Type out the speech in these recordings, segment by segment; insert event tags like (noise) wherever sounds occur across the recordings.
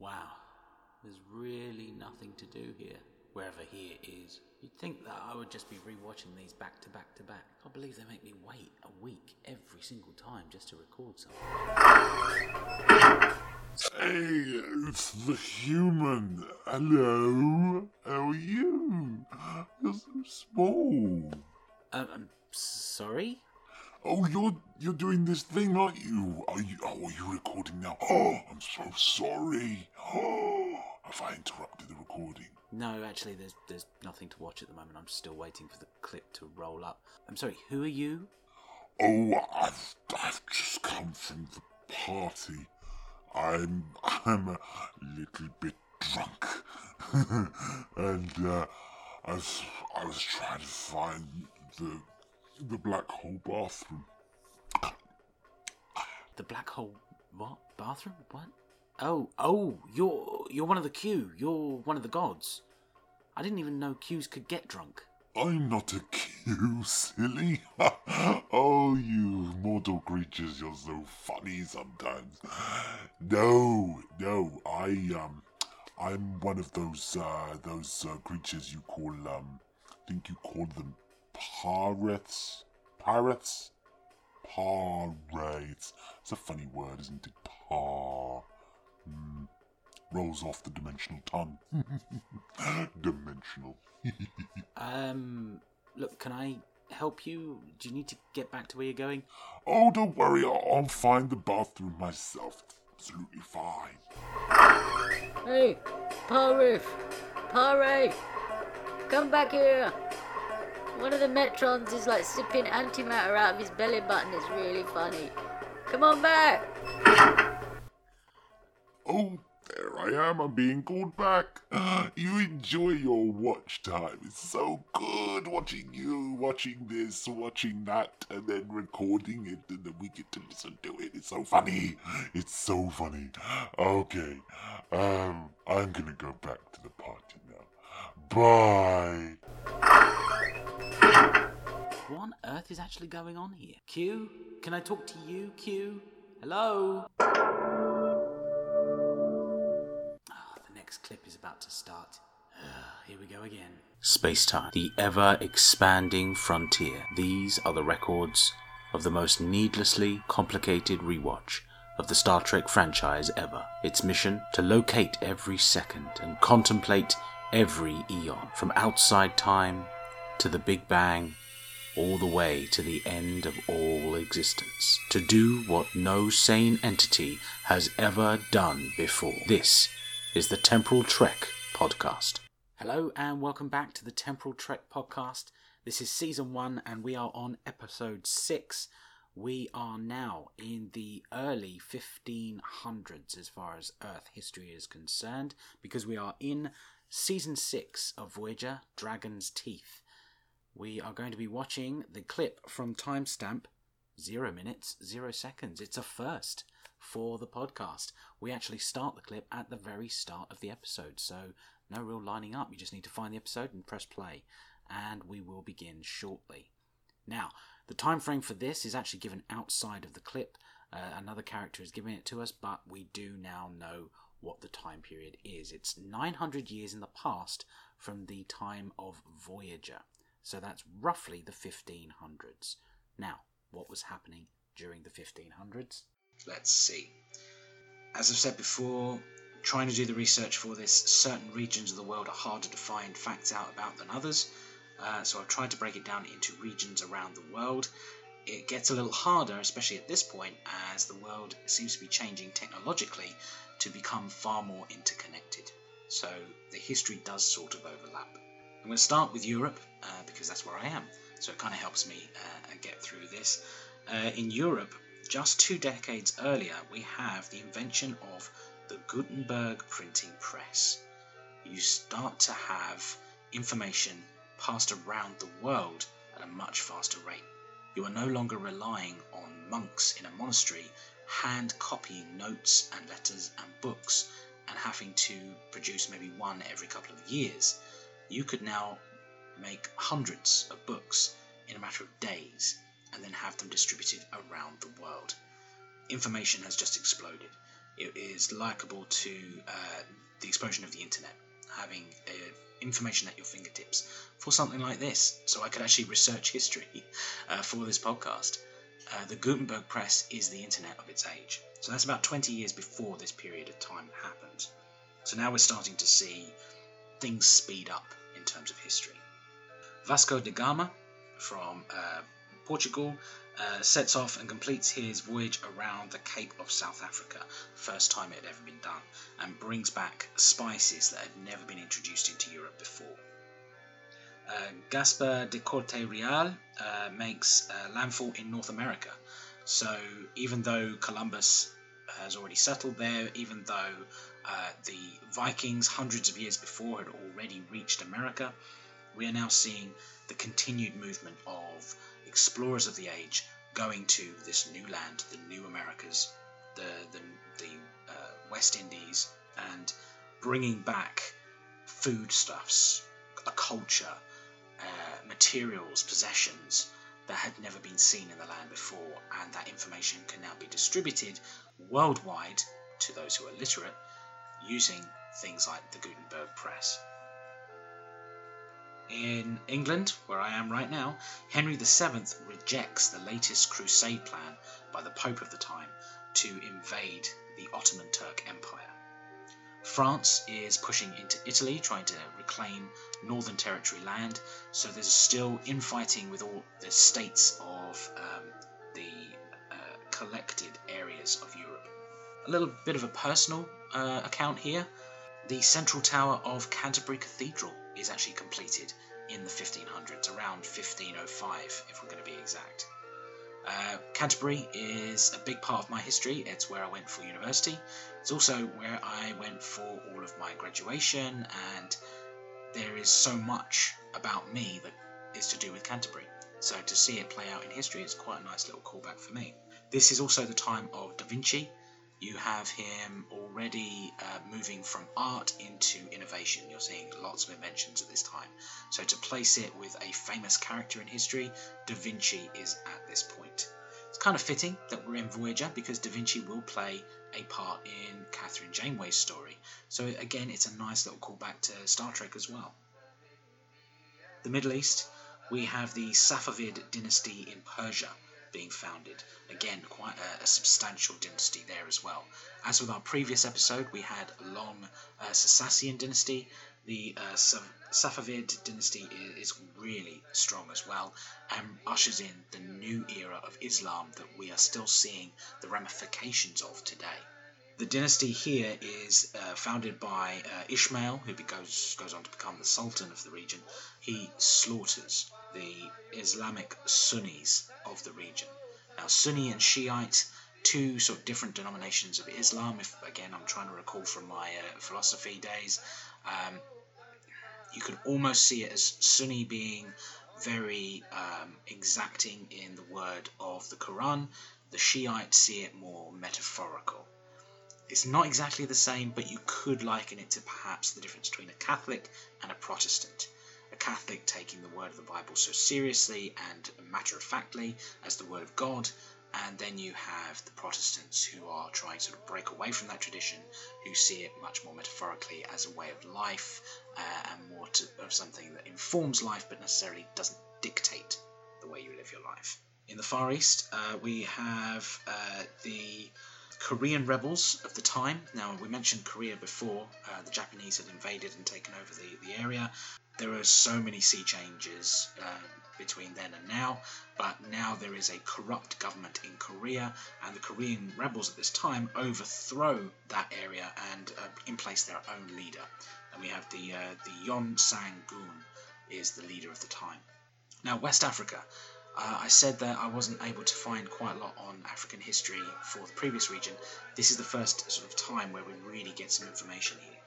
Wow, there's really nothing to do here, wherever here is. You'd think that I would just be rewatching these back to back to back. I believe they make me wait a week every single time just to record something. Hey, it's the human. Hello. How are you? You're so small. Um, I'm sorry? Oh, you're you're doing this thing, aren't you? Are you? Oh, are you recording now? Oh, (gasps) I'm so sorry. Oh, (gasps) have I interrupted the recording? No, actually, there's there's nothing to watch at the moment. I'm still waiting for the clip to roll up. I'm sorry, who are you? Oh, I've I've just come from the party. I'm I'm a little bit drunk, (laughs) and uh, I was I was trying to find the the black hole bathroom. The black hole what? Bathroom? What? Oh, oh, you're you're one of the Q. You're one of the gods. I didn't even know Qs could get drunk. I'm not a Q, silly. (laughs) oh, you mortal creatures, you're so funny sometimes. No, no, I um, I'm one of those uh, those uh, creatures you call um, I think you call them pirates. Pirates. Pirates. It's a funny word, isn't it? Par. Hmm. Rolls off the dimensional tongue. (laughs) dimensional. (laughs) Um, look, can I help you? Do you need to get back to where you're going? Oh, don't worry, I'll, I'll find the bathroom myself. It's absolutely fine. Hey, Parif! Pare! Come back here! One of the Metrons is like sipping antimatter out of his belly button. It's really funny. Come on back! Oh, there I am. I'm being called back. You enjoy your watch time. It's so good watching you, watching this, watching that, and then recording it, and then we get to listen to it. It's so funny. It's so funny. Okay, um, I'm gonna go back to the party now. Bye. What on earth is actually going on here? Q? Can I talk to you, Q? Hello? Ah, the next clip is about to start. Ah, Here we go again. Space time, the ever expanding frontier. These are the records of the most needlessly complicated rewatch of the Star Trek franchise ever. Its mission to locate every second and contemplate every eon, from outside time to the Big Bang all the way to the end of all existence, to do what no sane entity has ever done before. This is the Temporal Trek podcast. Hello, and welcome back to the Temporal Trek podcast. This is season one, and we are on episode six. We are now in the early 1500s as far as Earth history is concerned, because we are in season six of Voyager Dragon's Teeth we are going to be watching the clip from timestamp zero minutes, zero seconds. It's a first for the podcast. We actually start the clip at the very start of the episode, so no real lining up. You just need to find the episode and press play, and we will begin shortly. Now, the time frame for this is actually given outside of the clip. Uh, another character is giving it to us, but we do now know what the time period is. It's 900 years in the past from the time of Voyager. So that's roughly the 1500s. Now, what was happening during the 1500s? Let's see. As I've said before, trying to do the research for this, certain regions of the world are harder to find facts out about than others. Uh, so I've tried to break it down into regions around the world. It gets a little harder, especially at this point, as the world seems to be changing technologically to become far more interconnected. So the history does sort of overlap. I'm going to start with Europe uh, because that's where I am, so it kind of helps me uh, get through this. Uh, in Europe, just two decades earlier, we have the invention of the Gutenberg printing press. You start to have information passed around the world at a much faster rate. You are no longer relying on monks in a monastery hand copying notes and letters and books and having to produce maybe one every couple of years you could now make hundreds of books in a matter of days and then have them distributed around the world. Information has just exploded. it is likable to uh, the explosion of the internet, having uh, information at your fingertips for something like this. So I could actually research history uh, for this podcast. Uh, the Gutenberg press is the internet of its age. So that's about 20 years before this period of time happened. So now we're starting to see things speed up in terms of history. Vasco da Gama from uh, Portugal uh, sets off and completes his voyage around the Cape of South Africa, first time it had ever been done, and brings back spices that had never been introduced into Europe before. Uh, Gaspar de Corte Real uh, makes landfall in North America. So even though Columbus has already settled there, even though uh, the Vikings hundreds of years before had already reached America, we are now seeing the continued movement of explorers of the age going to this new land, the new Americas, the the, the uh, West Indies, and bringing back foodstuffs, a culture, uh, materials, possessions that had never been seen in the land before, and that information can now be distributed worldwide to those who are literate using things like the Gutenberg press. In England, where I am right now, Henry VII rejects the latest crusade plan by the Pope of the time to invade the Ottoman Turk Empire. France is pushing into Italy, trying to reclaim Northern Territory land, so there's still infighting with all the states of um, the uh, collected areas of Europe. A little bit of a personal uh, account here. The central tower of Canterbury Cathedral is actually completed in the 1500s, around 1505 if we're going to be exact. Uh, Canterbury is a big part of my history. It's where I went for university. It's also where I went for all of my graduation, and there is so much about me that is to do with Canterbury. So to see it play out in history is quite a nice little callback for me. This is also the time of Da Vinci, you have him already uh, moving from art into innovation. You're seeing lots of inventions at this time. So, to place it with a famous character in history, Da Vinci is at this point. It's kind of fitting that we're in Voyager because Da Vinci will play a part in Kathryn Janeway's story. So, again, it's a nice little callback to Star Trek as well. The Middle East, we have the Safavid dynasty in Persia being founded. Again, quite a, a, substantial dynasty there as well. As with our previous episode, we had a long uh, Sassanian dynasty. The uh, Safavid dynasty is, is really strong as well and ushers in the new era of Islam that we are still seeing the ramifications of today. The dynasty here is uh, founded by uh, Ishmael, who goes, goes on to become the Sultan of the region. He slaughters the Islamic Sunnis of the region. Now, Sunni and Shiite, two sort of different denominations of Islam. If again, I'm trying to recall from my uh, philosophy days, um, you can almost see it as Sunni being very um, exacting in the word of the Quran. The Shiites see it more metaphorical. It's not exactly the same, but you could liken it to perhaps the difference between a Catholic and a Protestant. A Catholic taking the word of the Bible so seriously and matter of factly as the word of God, and then you have the Protestants who are trying to sort of break away from that tradition, who see it much more metaphorically as a way of life uh, and more to, of something that informs life but necessarily doesn't dictate the way you live your life. In the Far East, uh, we have uh, the Korean rebels of the time. Now, we mentioned Korea before. Uh, the Japanese had invaded and taken over the, the area there are so many sea changes uh, between then and now, but now there is a corrupt government in Korea, and the Korean rebels at this time overthrow that area and uh, in place their own leader. And we have the uh, the Yon Sang-gun is the leader of the time. Now West Africa. Uh, I said that I wasn't able to find quite a lot on African history for the previous region. This is the first sort of time where we really get some information here.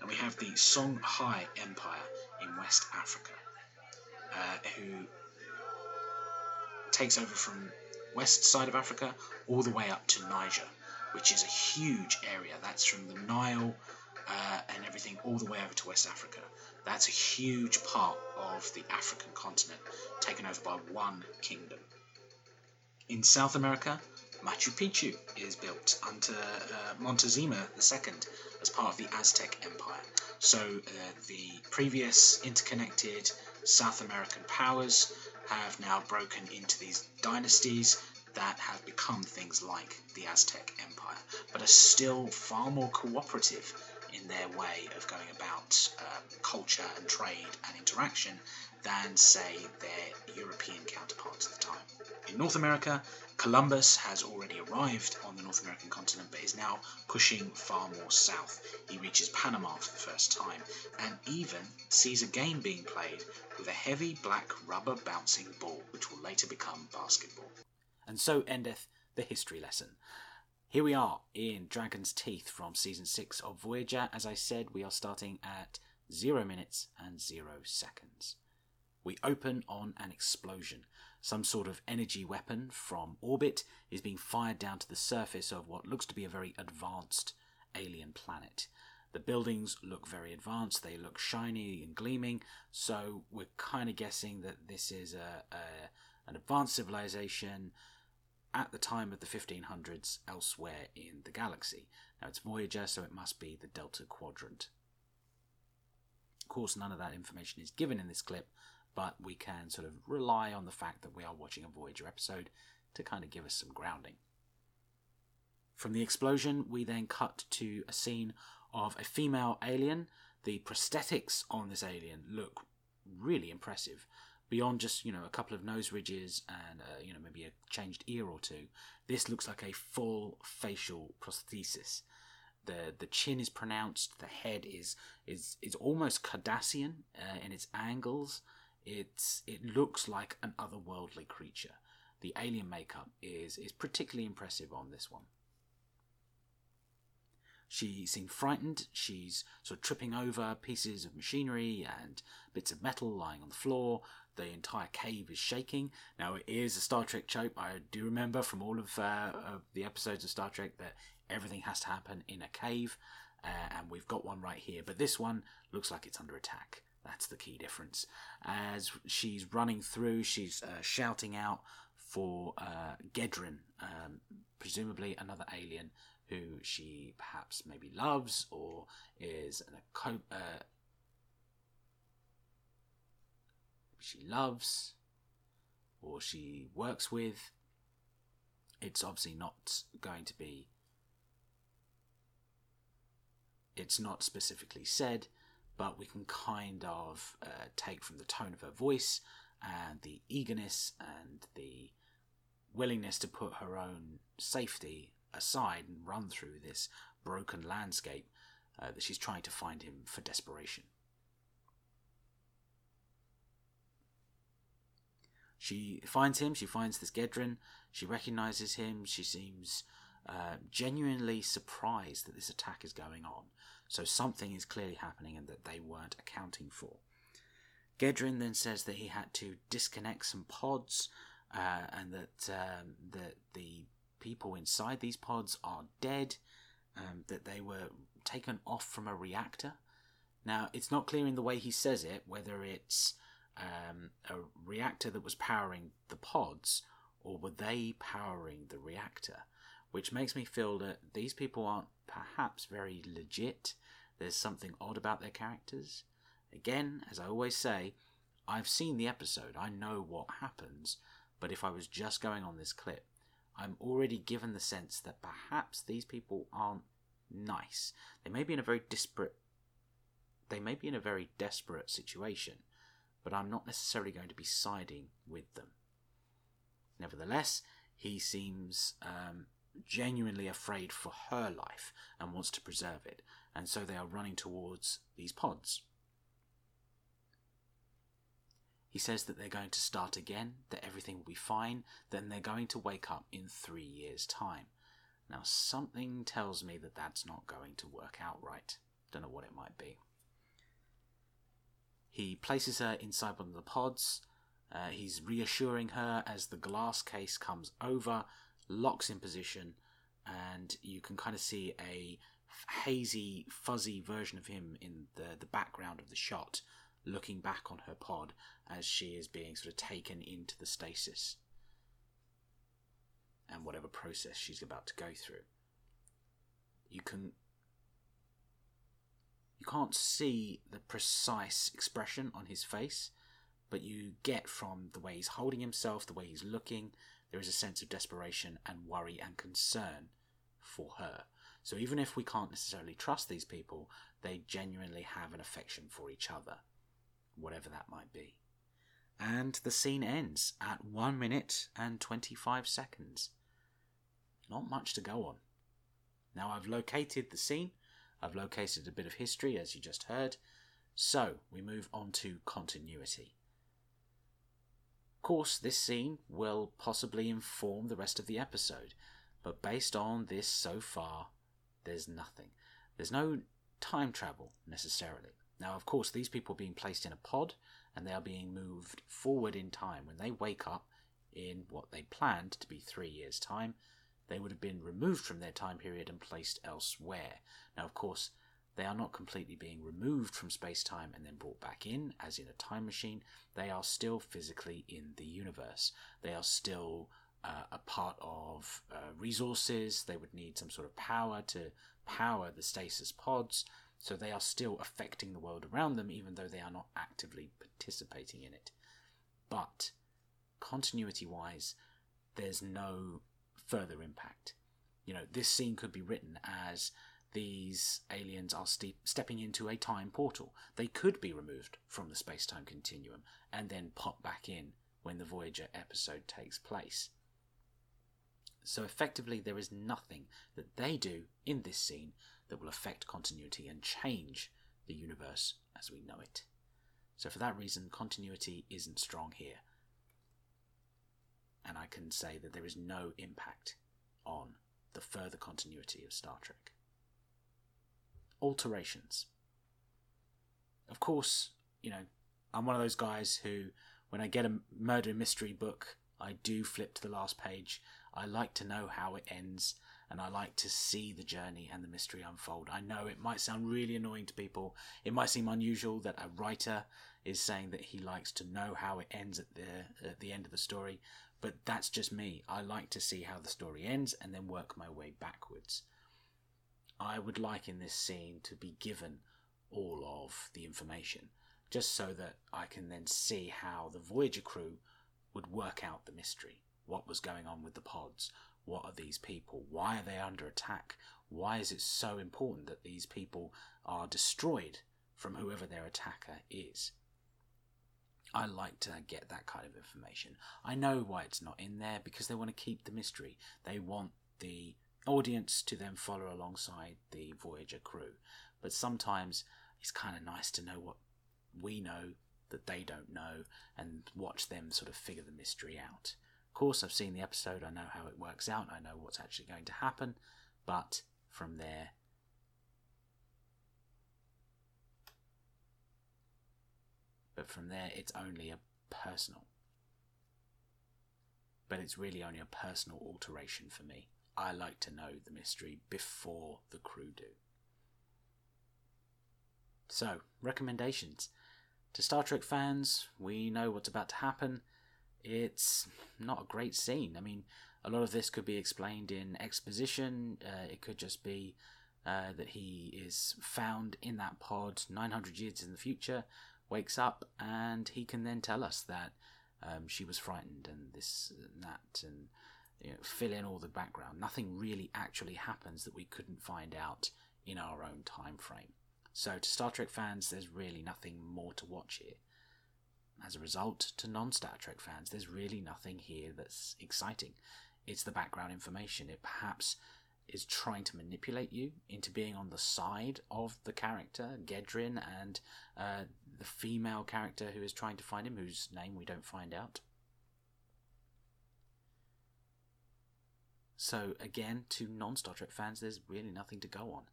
And we have the Songhai Empire in West Africa, uh, who takes over from west side of Africa all the way up to Niger, which is a huge area. That's from the Nile uh, and everything all the way over to West Africa. That's a huge part of the African continent taken over by one kingdom. In South America, Machu Picchu is built under uh, Montezuma II as part of the Aztec Empire. So uh, the previous interconnected South American powers have now broken into these dynasties that have become things like the Aztec Empire, but are still far more cooperative in their way of going about um, culture and trade and interaction than, say, their European counterparts at the time. In North America, Columbus has already arrived on the North American continent but is now pushing far more south. He reaches Panama for the first time and even sees a game being played with a heavy black rubber bouncing ball, which will later become basketball. And so endeth the history lesson. Here we are in Dragon's Teeth from season 6 of Voyager. As I said, we are starting at 0 minutes and 0 seconds. We open on an explosion. Some sort of energy weapon from orbit is being fired down to the surface of what looks to be a very advanced alien planet. The buildings look very advanced, they look shiny and gleaming, so we're kind of guessing that this is a, a an advanced civilization at the time of the 1500s elsewhere in the galaxy. Now it's Voyager, so it must be the Delta Quadrant. Of course, none of that information is given in this clip, but we can sort of rely on the fact that we are watching a Voyager episode to kind of give us some grounding. From the explosion, we then cut to a scene of a female alien. The prosthetics on this alien look really impressive beyond just you know a couple of nose ridges and uh, you know maybe a changed ear or two this looks like a full facial prosthesis. The the chin is pronounced the head is is is almost cardassian uh, in its angles. It's it looks like an otherworldly creature. The alien makeup is is particularly impressive on this one she seemed frightened. She's sort of tripping over pieces of machinery and bits of metal lying on the floor. The entire cave is shaking. Now, it is a Star Trek trope. I do remember from all of, uh, of the episodes of Star Trek that everything has to happen in a cave, uh, and we've got one right here. But this one looks like it's under attack. That's the key difference. As she's running through, she's uh, shouting out for uh, Gedrin, um, presumably another alien who she perhaps maybe loves or is an uh, she loves or she works with. It's obviously not going to be. It's not specifically said, but we can kind of uh, take from the tone of her voice and the eagerness and the willingness to put her own safety aside and run through this broken landscape uh, that she's trying to find him for desperation. She finds him, she finds this Gedrin, she recognizes him, she seems uh, genuinely surprised that this attack is going on. So something is clearly happening and that they weren't accounting for. Gedrin then says that he had to disconnect some pods uh, and that um, that the people inside these pods are dead, um, that they were taken off from a reactor. Now, it's not clear in the way he says it whether it's um, a reactor that was powering the pods or were they powering the reactor, which makes me feel that these people aren't perhaps very legit. There's something odd about their characters. Again, as I always say, I've seen the episode, I know what happens, but if I was just going on this clip, I'm already given the sense that perhaps these people aren't nice. They may be in a very disparate they may be in a very desperate situation, but I'm not necessarily going to be siding with them. Nevertheless, he seems um, genuinely afraid for her life and wants to preserve it, and so they are running towards these pods. He says that they're going to start again, that everything will be fine, then they're going to wake up in three years' time. Now, something tells me that that's not going to work out right. Don't know what it might be. He places her inside one of the pods. Uh, he's reassuring her as the glass case comes over, locks in position, and you can kind of see a hazy, fuzzy version of him in the, the background of the shot looking back on her pod as she is being sort of taken into the stasis. and whatever process she's about to go through. You can you can't see the precise expression on his face, but you get from the way he's holding himself, the way he's looking, there is a sense of desperation and worry and concern for her. So even if we can't necessarily trust these people, they genuinely have an affection for each other, whatever that might be. And the scene ends at 1 minute and 25 seconds. Not much to go on. Now I've located the scene, I've located a bit of history, as you just heard, so we move on to continuity. Of course, this scene will possibly inform the rest of the episode, but based on this so far, there's nothing. There's no time travel necessarily. Now, of course, these people are being placed in a pod and they are being moved forward in time. When they wake up in what they planned to be three years' time, they would have been removed from their time period and placed elsewhere. Now, of course, they are not completely being removed from space time and then brought back in, as in a time machine. They are still physically in the universe. They are still uh, a part of uh, resources. They would need some sort of power to power the stasis pods. So they are still affecting the world around them, even though they are not actively participating in it. But continuity wise, there's no further impact. You know, this scene could be written as these aliens are ste- stepping into a time portal. They could be removed from the space time continuum and then pop back in when the Voyager episode takes place. So effectively, there is nothing that they do in this scene that will affect continuity and change the universe as we know it. So, for that reason, continuity isn't strong here. And I can say that there is no impact on the further continuity of Star Trek. Alterations. Of course, you know, I'm one of those guys who, when I get a murder mystery book, I do flip to the last page. I like to know how it ends and I like to see the journey and the mystery unfold. I know it might sound really annoying to people. It might seem unusual that a writer is saying that he likes to know how it ends at the at the end of the story, but that's just me. I like to see how the story ends and then work my way backwards. I would like in this scene to be given all of the information, just so that I can then see how the Voyager crew would work out the mystery. What was going on with the pods? What are these people? Why are they under attack? Why is it so important that these people are destroyed from whoever their attacker is? I like to get that kind of information. I know why it's not in there because they want to keep the mystery. They want the audience to then follow alongside the Voyager crew. But sometimes it's kind of nice to know what we know that they don't know and watch them sort of figure the mystery out course, I've seen the episode, I know how it works out, I know what's actually going to happen, but from there, but from there, it's only a personal. But it's really only a personal alteration for me. I like to know the mystery before the crew do. So, recommendations. To Star Trek fans, we know what's about to happen it's not a great scene. I mean, a lot of this could be explained in exposition. Uh, it could just be uh, that he is found in that pod 900 years in the future, wakes up, and he can then tell us that um, she was frightened and this and that, and you know, fill in all the background. Nothing really actually happens that we couldn't find out in our own time frame. So, to Star Trek fans, there's really nothing more to watch here. As a result, to non Star Trek fans, there's really nothing here that's exciting. It's the background information. It perhaps is trying to manipulate you into being on the side of the character, Gedrin, and uh, the female character who is trying to find him, whose name we don't find out. So, again, to non Star Trek fans, there's really nothing to go on.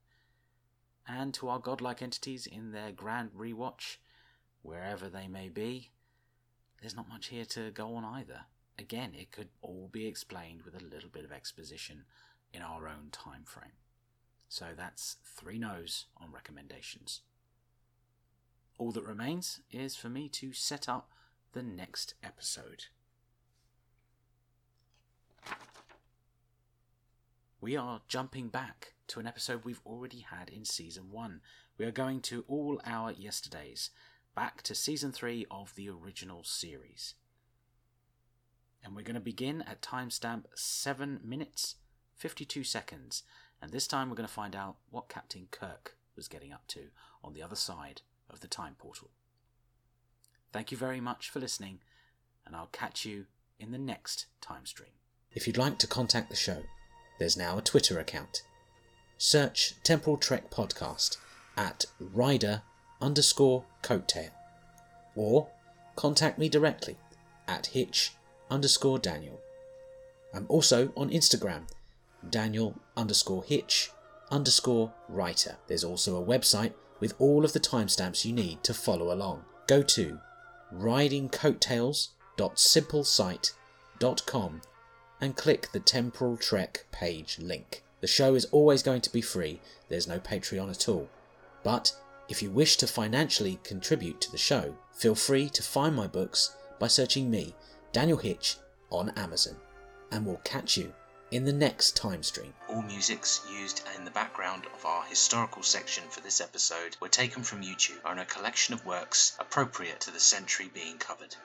And to our godlike entities in their grand rewatch, wherever they may be, there's not much here to go on either. Again, it could all be explained with a little bit of exposition in our own time frame. So that's three no's on recommendations. All that remains is for me to set up the next episode. we are jumping back to an episode we've already had in season one. We are going to all our yesterdays, back to season three of the original series. And we're going to begin at timestamp 7 minutes 52 seconds, and this time we're going to find out what Captain Kirk was getting up to on the other side of the time portal. Thank you very much for listening, and I'll catch you in the next time stream. If you'd like to contact the show, there's now a Twitter account. Search Temporal Trek Podcast at rider underscore coattail or contact me directly at hitch underscore Daniel. I'm also on Instagram, Daniel underscore hitch underscore writer. There's also a website with all of the timestamps you need to follow along. Go to ridingcoattails.simplesite.com and click the Temporal Trek page link. The show is always going to be free, there's no Patreon at all. But if you wish to financially contribute to the show, feel free to find my books by searching me, Daniel Hitch, on Amazon. And we'll catch you in the next time stream. All musics used in the background of our historical section for this episode were taken from YouTube and are a collection of works appropriate to the century being covered.